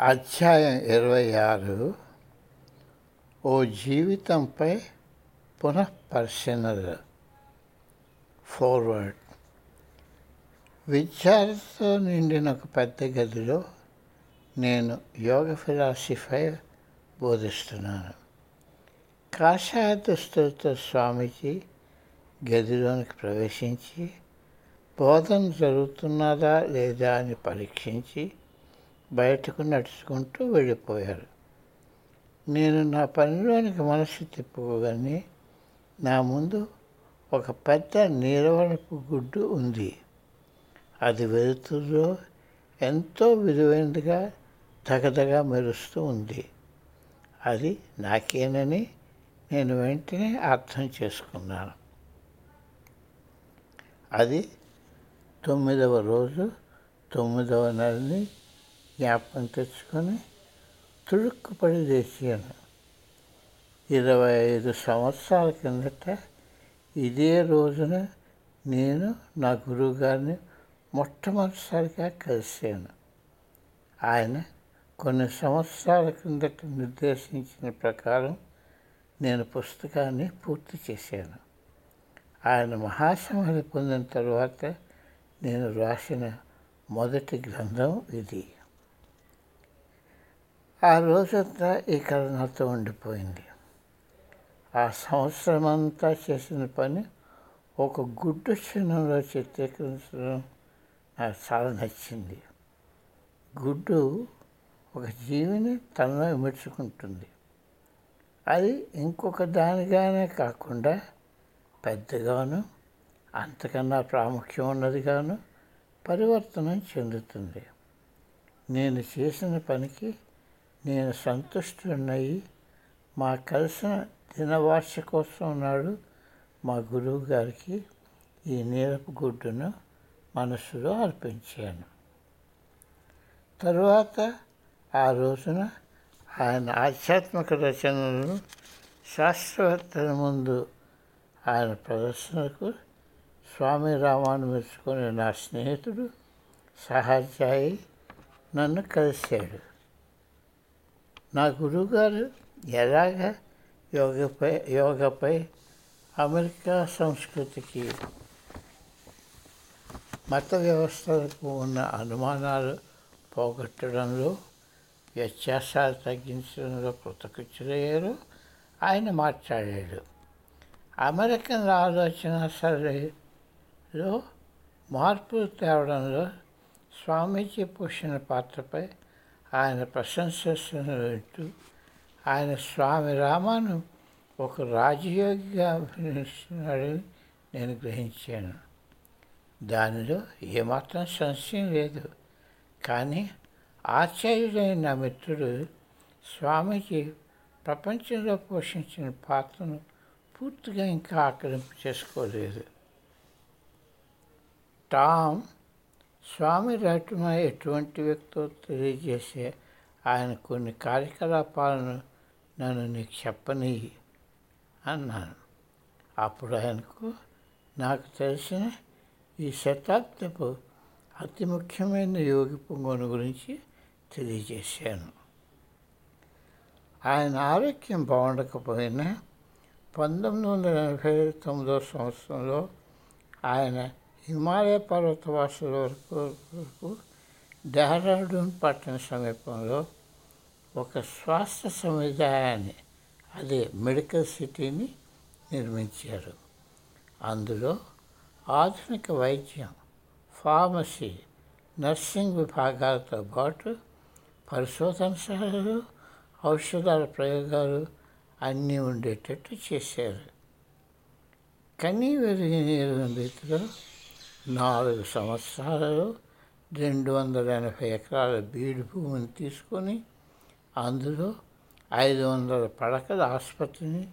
అధ్యాయం ఇరవై ఆరు ఓ జీవితంపై పునఃపరిశీలన ఫార్వర్డ్ విద్యార్థితో నిండిన ఒక పెద్ద గదిలో నేను యోగ ఫిలాసఫీపై బోధిస్తున్నాను. కాషాయ దుస్తులతో స్వామీజీ గదిలోనికి ప్రవేశించి బోధన జరుగుతున్నదా లేదా అని పరీక్షించి బయటకు నడుచుకుంటూ వెళ్ళిపోయారు. నేను నా పనిలోనికి మనసు తిప్పుకోగానే నా ముందు ఒక పెద్ద నీలవనపు గుడ్డు ఉంది. అది వెలుతురులో ఎంతో విలువైనదిగా తగదగా మెరుస్తూ ఉంది. అది నాకేనని నేను వెంటనే అర్థం చేసుకున్నాను. అది తొమ్మిదవ రోజు తొమ్మిదవ నెలని జ్ఞాపకం తెచ్చుకొని తుడుక్కుపడి చేశాను. ఇరవై ఐదు సంవత్సరాల కిందట ఇదే రోజున నేను నా గురువుగారిని మొట్టమొదటిసారిగా కలిశాను. ఆయన కొన్ని సంవత్సరాల కిందట నిర్దేశించిన ప్రకారం నేను పుస్తకాన్ని పూర్తి చేశాను. ఆయన మహాసమాధి పొందిన తరువాత నేను రాసిన మొదటి గ్రంథం ఇది. ఆ రోజంతా ఈ కథ నాతో ఉండిపోయింది. ఆ సంవత్సరం అంతా చేసిన పని ఒక గుడ్డు క్షణంలో చిత్రీకరించడం నాకు చాలా నచ్చింది. గుడ్డు ఒక జీవిని తనలో ఇమర్చుకుంటుంది అది ఇంకొక దానిగానే కాకుండా పెద్దగాను అంతకన్నా ప్రాముఖ్యం ఉన్నదిగాను పరివర్తనం చెందుతుంది. నేను చేసిన పనికి నేను సంతుష్టున్నయి మా కలిసిన దినవార్షికోత్సవం నాడు మా గురువు గారికి ఈ నీలపు గుడ్డును మనసులో అర్పించాను. తరువాత ఆ రోజున ఆయన ఆధ్యాత్మిక రచనలను శాస్త్రవేత్తల ముందు ఆయన ప్రదర్శనకు స్వామి రామాను మెచ్చుకునే నా స్నేహితుడు సహాధ్యాయి నన్ను కలిశాడు. నా గురువుగారు ఎలాగ యోగపై యోగపై అమెరికా సంస్కృతికి మత వ్యవస్థలకు ఉన్న అనుమానాలు పోగొట్టడంలో వ్యత్యాసాలు తగ్గించడంలో కృతకృత్యులయ్యారు. ఆయన మాట్లాడాడు అమెరికన్ ఆలోచన సరళిలో మార్పులు తేవడంలో స్వామీజీ పోషణ పాత్రపై ఆయన ప్రశంసను వింటూ ఆయన స్వామి రామాను ఒక రాజయోగిగా అభినందిస్తున్నాడని నేను గ్రహించాను. దానిలో ఏమాత్రం సంశయం లేదు. కానీ ఆచార్యుడైన నా మిత్రుడు స్వామీజీ ప్రపంచంలో పోషించిన పాత్రను పూర్తిగా ఇంకా ఆక్రమింపు చేసుకోలేదు టామ్ స్వామి రాటుమ ఎటువంటి వ్యక్తో తెలియజేసే ఆయన కొన్ని కార్యకలాపాలను నన్ను నీకు చెప్పని అన్నాను. అప్పుడు ఆయనకు నాకు తెలిసిన ఈ శతాబ్దపు అతి ముఖ్యమైన యోగి పొంగోను గురించి తెలియజేశాను. ఆయన ఆరోగ్యం బాగుండకపోయినా పంతొమ్మిది వందల ఎనభై తొమ్మిదో సంవత్సరంలో ఆయన హిమాలయ పర్వతవాసుల వరకు వరకు డెహ్రాడూన్ పట్టణ సమీపంలో ఒక స్వాస్థ్య సముదాయాన్ని అదే మెడికల్ సిటీని నిర్మించారు. అందులో ఆధునిక వైద్యం ఫార్మసీ నర్సింగ్ విభాగాలతో పాటు పరిశోధన సహాయాలు ఔషధాల ప్రయోగాలు అన్నీ ఉండేటట్టు చేశారు. కనీ వెరిగిన రీతిలో నాలుగు సంవత్సరాలలో రెండు వందల ఎనభై ఎకరాల బీడు భూమిని తీసుకొని అందులో ఐదు వందల పడకల ఆసుపత్రిని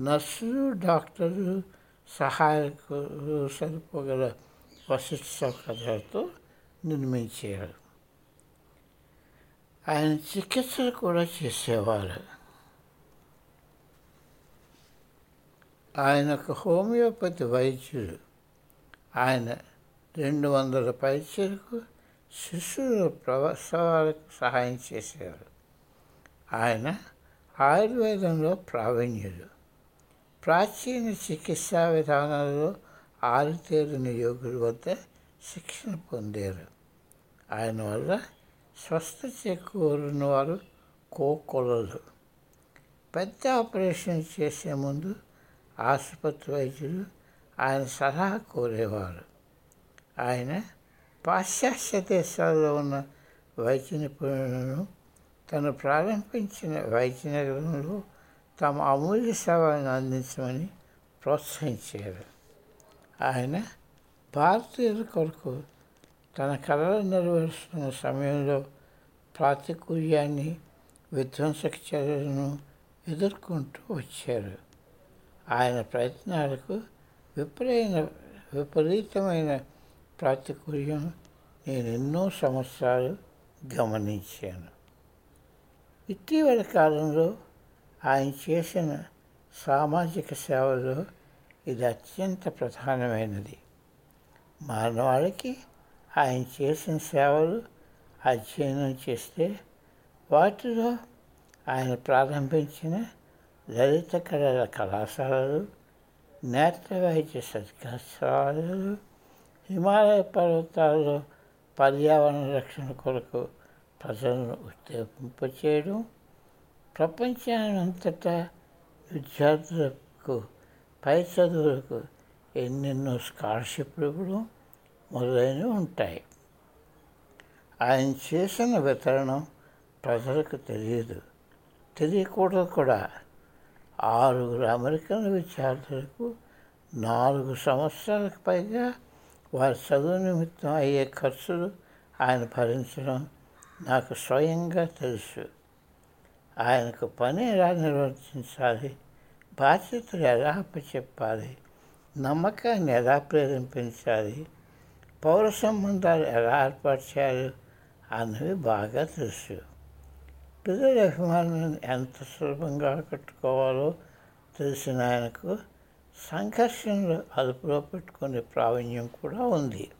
నర్సులు డాక్టర్లు సహాయకులు సరిపోగల వసతి సౌకర్యాలతో నిర్మించారు. ఆయన చికిత్సలు కూడా చేసేవారు. ఆయన ఒక హోమియోపతి వైద్యుడు ఆయన రెండు వందల పైచలకు శిశువుల ప్రసవాలకు సహాయం చేసేవారు. ఆయన ఆయుర్వేదంలో ప్రావీణ్యుడు. ప్రాచీన చికిత్సా విధానాలలో ఆరితేరిన యోగుల వద్ద శిక్షణ పొందారు. ఆయన వల్ల స్వస్థ చేకూరిన వారు కోకొలలు. పెద్ద ఆపరేషన్ చేసే ముందు ఆసుపత్రి వైద్యులు ఆయన సలహా కోరేవారు. ఆయన పాశ్చాత్య దేశాల్లో ఉన్న వైద్య నిపుణులను తను ప్రారంభించిన వైద్య నగరంలో తమ అమూల్య సేవలను అందించమని ప్రోత్సహించారు. ఆయన భారతీయుల కొరకు తన కళలు నెరవేరుస్తున్న సమయంలో ప్రాతికూల్యాన్ని విధ్వంసక చర్యలను ఎదుర్కొంటూ వచ్చారు. ఆయన ప్రయత్నాలకు విపరీత విపరీతమైన ప్రాతికూల్యం నేను ఎన్నో సంవత్సరాలు గమనించాను. ఇటీవల కాలంలో ఆయన చేసిన సామాజిక సేవలో ఇది అత్యంత ప్రధానమైనది. మానవాళికి ఆయన చేసిన సేవలు అధ్యయనం చేస్తే వాటిలో ఆయన ప్రారంభించిన లలిత కళల కళాశాలలు నేత్ర వైద్య హిమాలయ పర్వతాల్లో పర్యావరణ రక్షణ కొరకు ప్రజలను ఉత్తేజింపచేయడం ప్రపంచానంతటా విద్యార్థులకు పై చదువులకు ఎన్నెన్నో స్కాలర్షిప్లు ఇవ్వడం మొదలైనవి ఉంటాయి. ఆయన చేసిన వితరణం ప్రజలకు తెలియదు. తెలియకూడదు కూడా. ఆరుగురు అమెరికన్ విద్యార్థులకు నాలుగు సంవత్సరాలకు పైగా వారి చదువు నిమిత్తం అయ్యే ఖర్చులు ఆయన భరించడం నాకు స్వయంగా తెలుసు. ఆయనకు పని ఎలా నిర్వర్తించాలి బాధ్యతలు ఎలా అప్పచెప్పాలి నమ్మకాన్ని ఎలా ప్రేరేపించాలి పౌర సంబంధాలు ఎలా ఏర్పాటు చేయాలి అన్నవి బాగా తెలుసు. పిల్లల అభిమానాన్ని ఎంత సులభంగా కట్టుకోవాలో తెలిసిన ఆయనకు సంఘర్షణలు అదుపులో పెట్టుకునే ప్రావీణ్యం కూడా ఉంది.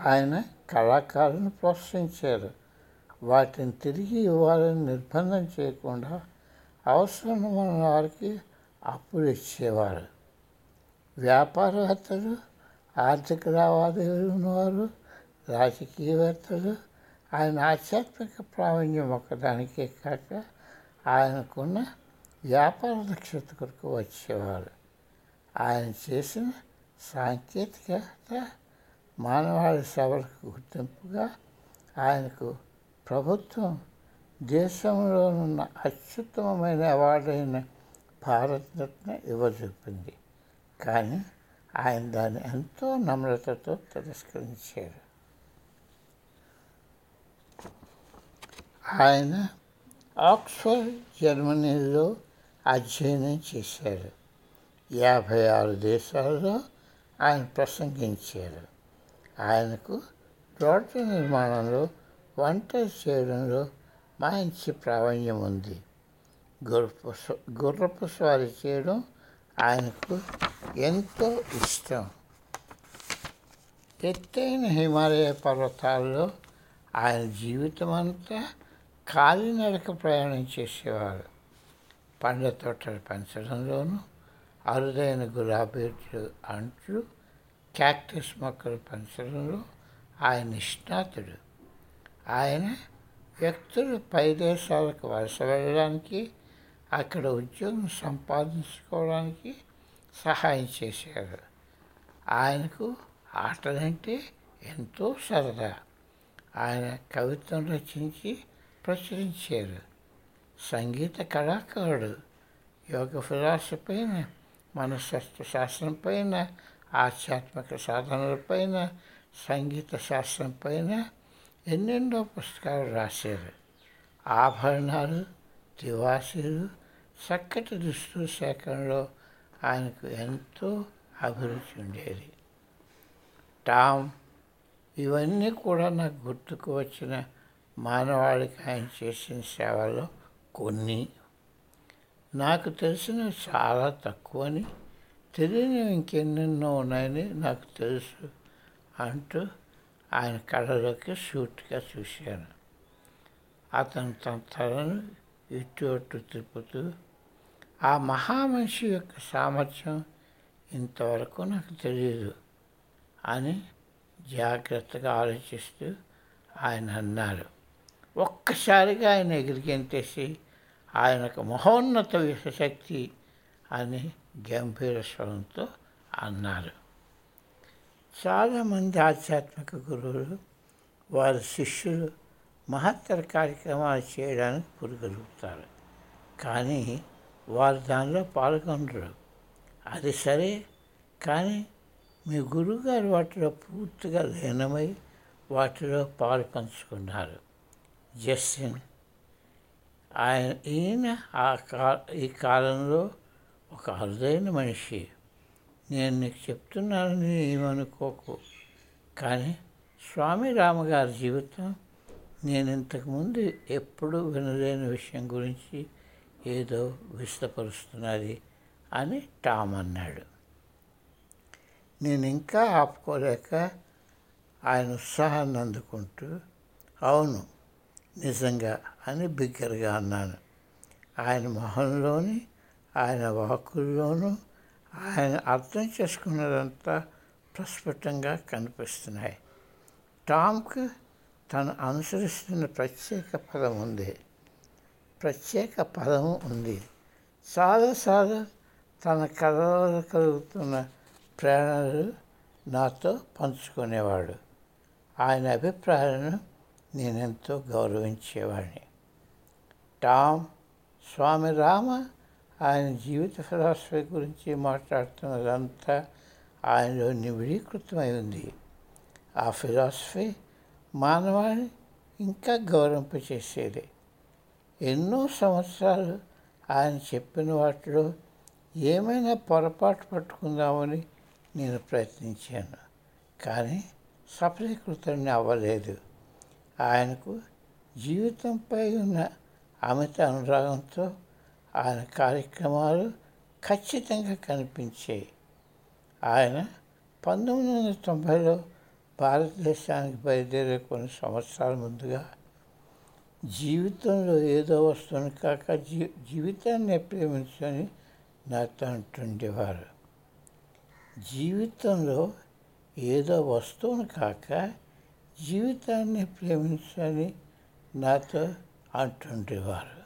ఆయన కళాకారులను ప్రోత్సహించారు. వాటిని తిరిగి ఇవ్వాలని నిర్బంధం చేయకుండా అవసరమైన వారికి అప్పులు ఇచ్చేవారు. వ్యాపారవేత్తలు ఆర్థిక లావాదేవీలు ఉన్నవారు రాజకీయవేత్తలు ఆయన ఆధ్యాత్మిక ప్రావీణ్యం ఒకదానికే కాక ఆయనకున్న వ్యాపార దక్షత కొరకు వచ్చేవారు ఆయన చేసిన సాంకేతికత మానవాళి సభలకు గుర్తింపుగా ఆయనకు ప్రభుత్వం దేశంలోనున్న అత్యుత్తమమైన అవార్డైన భారతరత్న ఇవ్వజూపింది కానీ ఆయన దాన్ని ఎంతో నమ్రతతో తిరస్కరించారు. ఆయన ఆక్స్ఫర్డ్ జర్మనీలో అధ్యయనం చేశారు. యాభై ఆరు దేశాల్లో ఆయన ప్రసంగించారు. ఆయనకు రోడ్ల నిర్మాణంలో వంటలు చేయడంలో మంచి ప్రావీణ్యం ఉంది. గుర్రపు గుర్రపు స్వారీ చేయడం ఆయనకు ఎంతో ఇష్టం. ఎత్తైన హిమాలయ పర్వతాల్లో ఆయన జీవితం అంతా కాలినడక ప్రయాణం చేసేవారు. పండ్ల తోటలు పెంచడంలోనూ అరుదైన గులాబీలు అంట్లు క్యాక్టస్ మొక్కలు పెంచడంలో ఆయన నిష్ణాతుడు. ఆయన వ్యక్తులు పై దేశాలకు వలస వెళ్ళడానికి అక్కడ ఉద్యోగం సంపాదించుకోవడానికి సహాయం చేశారు. ఆయనకు ఆటలంటే ఎంతో సరదా ఆయన కవిత్వం రచించి ప్రచురించారు. సంగీత కళాకారుడు యోగ ఫిలాసఫీ పైన మనస్తత్వ శాస్త్రం పైన ఆధ్యాత్మిక సాధనలపైన సంగీత శాస్త్రం పైన ఎన్నెన్నో పుస్తకాలు రాశారు. ఆభరణాలు తివాసీలు చక్కటి దుస్తుల సేకరణలో ఆయనకు ఎంతో అభిరుచి ఉండేది. టామ్ ఇవన్నీ కూడా నాకు గుర్తుకు వచ్చిన మానవాళికి ఆయన చేసిన సేవలు కొన్ని. నాకు తెలిసినవి చాలా తక్కువని తెలియనివి ఇంకెన్నెన్నో ఉన్నాయని నాకు తెలుసు అంటూ ఆయన కళ్ళలోకి సూటిగా చూశాను. అతను తన తలను ఇటు అటు తిప్పుతూ ఆ మహామనిషి యొక్క సామర్థ్యం ఇంతవరకు నాకు తెలియదు అని జాగ్రత్తగా ఆలోచిస్తూ ఆయన అన్నారు ఒక్కసారిగా ఆయన ఎగిరిగెంతేసి ఆయనకు మహోన్నత శక్తి అని గంభీర స్వరంతో అన్నారు. చాలామంది ఆధ్యాత్మిక గురువులు వారి శిష్యులు మహత్తర కార్యక్రమాలు చేయడానికి పురుగలుగుతారు కానీ వారు దానిలో పాల్గొనరు. అది సరే కానీ మీ గురువుగారు వాటిలో పూర్తిగా లీనమై వాటిలో పాలు పంచుకున్నారు. జస్టిన్ ఆయన ఈయన ఆ కా ఈ కాలంలో ఒక అరుదైన మనిషి. నేను నీకు చెప్తున్నానని ఏమనుకోకు. కానీ స్వామి రామగారి జీవితం నేను ఇంతకుముందు ఎప్పుడూ వినలేని విషయం గురించి ఏదో విస్తపరుస్తున్నది అని టామ్ అన్నాడు. నేను ఇంకా ఆపుకోలేక ఆయన ఉత్సాహాన్ని అందుకుంటూ అవును నిజంగా అని బిగ్గరగా అన్నాను. ఆయన మొహంలోని ఆయన వాకుల్లోనూ ఆయన అర్థం చేసుకున్నదంతా ప్రస్ఫుటంగా కనిపిస్తున్నాయి. టామ్కు తను అనుసరిస్తున్న ప్రత్యేక పదం ఉంది. ప్రత్యేక పదము ఉంది. చాలాసార్లు తన కథలో కలుగుతున్న ప్రేరణలు నాతో పంచుకునేవాడు. ఆయన అభిప్రాయాలను నేనెంతో గౌరవించేవాడిని. టామ్ స్వామి రామ ఆయన జీవిత ఫిలాసఫీ గురించి మాట్లాడుతున్నదంతా ఆయనలో నివిడీకృతమై ఉంది. ఆ ఫిలాసఫీ మానవాన్ని ఇంకా గౌరవింపచేసేది. ఎన్నో సంవత్సరాలు ఆయన చెప్పిన వాటిలో ఏమైనా పొరపాటు పట్టుకుందామని నేను ప్రయత్నించాను కానీ సఫలీకృతాన్ని అవ్వలేదు. ఆయనకు జీవితంపై ఉన్న అమిత అనురాగంతో ఆయన కార్యక్రమాలు ఖచ్చితంగా కనిపించాయి. ఆయన పంతొమ్మిది వందల తొంభైలో భారతదేశానికి బయలుదేరే కొన్ని సంవత్సరాల ముందుగా జీవితంలో ఏదో వస్తువును కాక జీ జీవితాన్ని ప్రేమించని నాతో అంటుండేవారు జీవితంలో ఏదో వస్తువును కాక జీవితాన్ని ప్రేమించాలి నాతో అంటుండేవారు.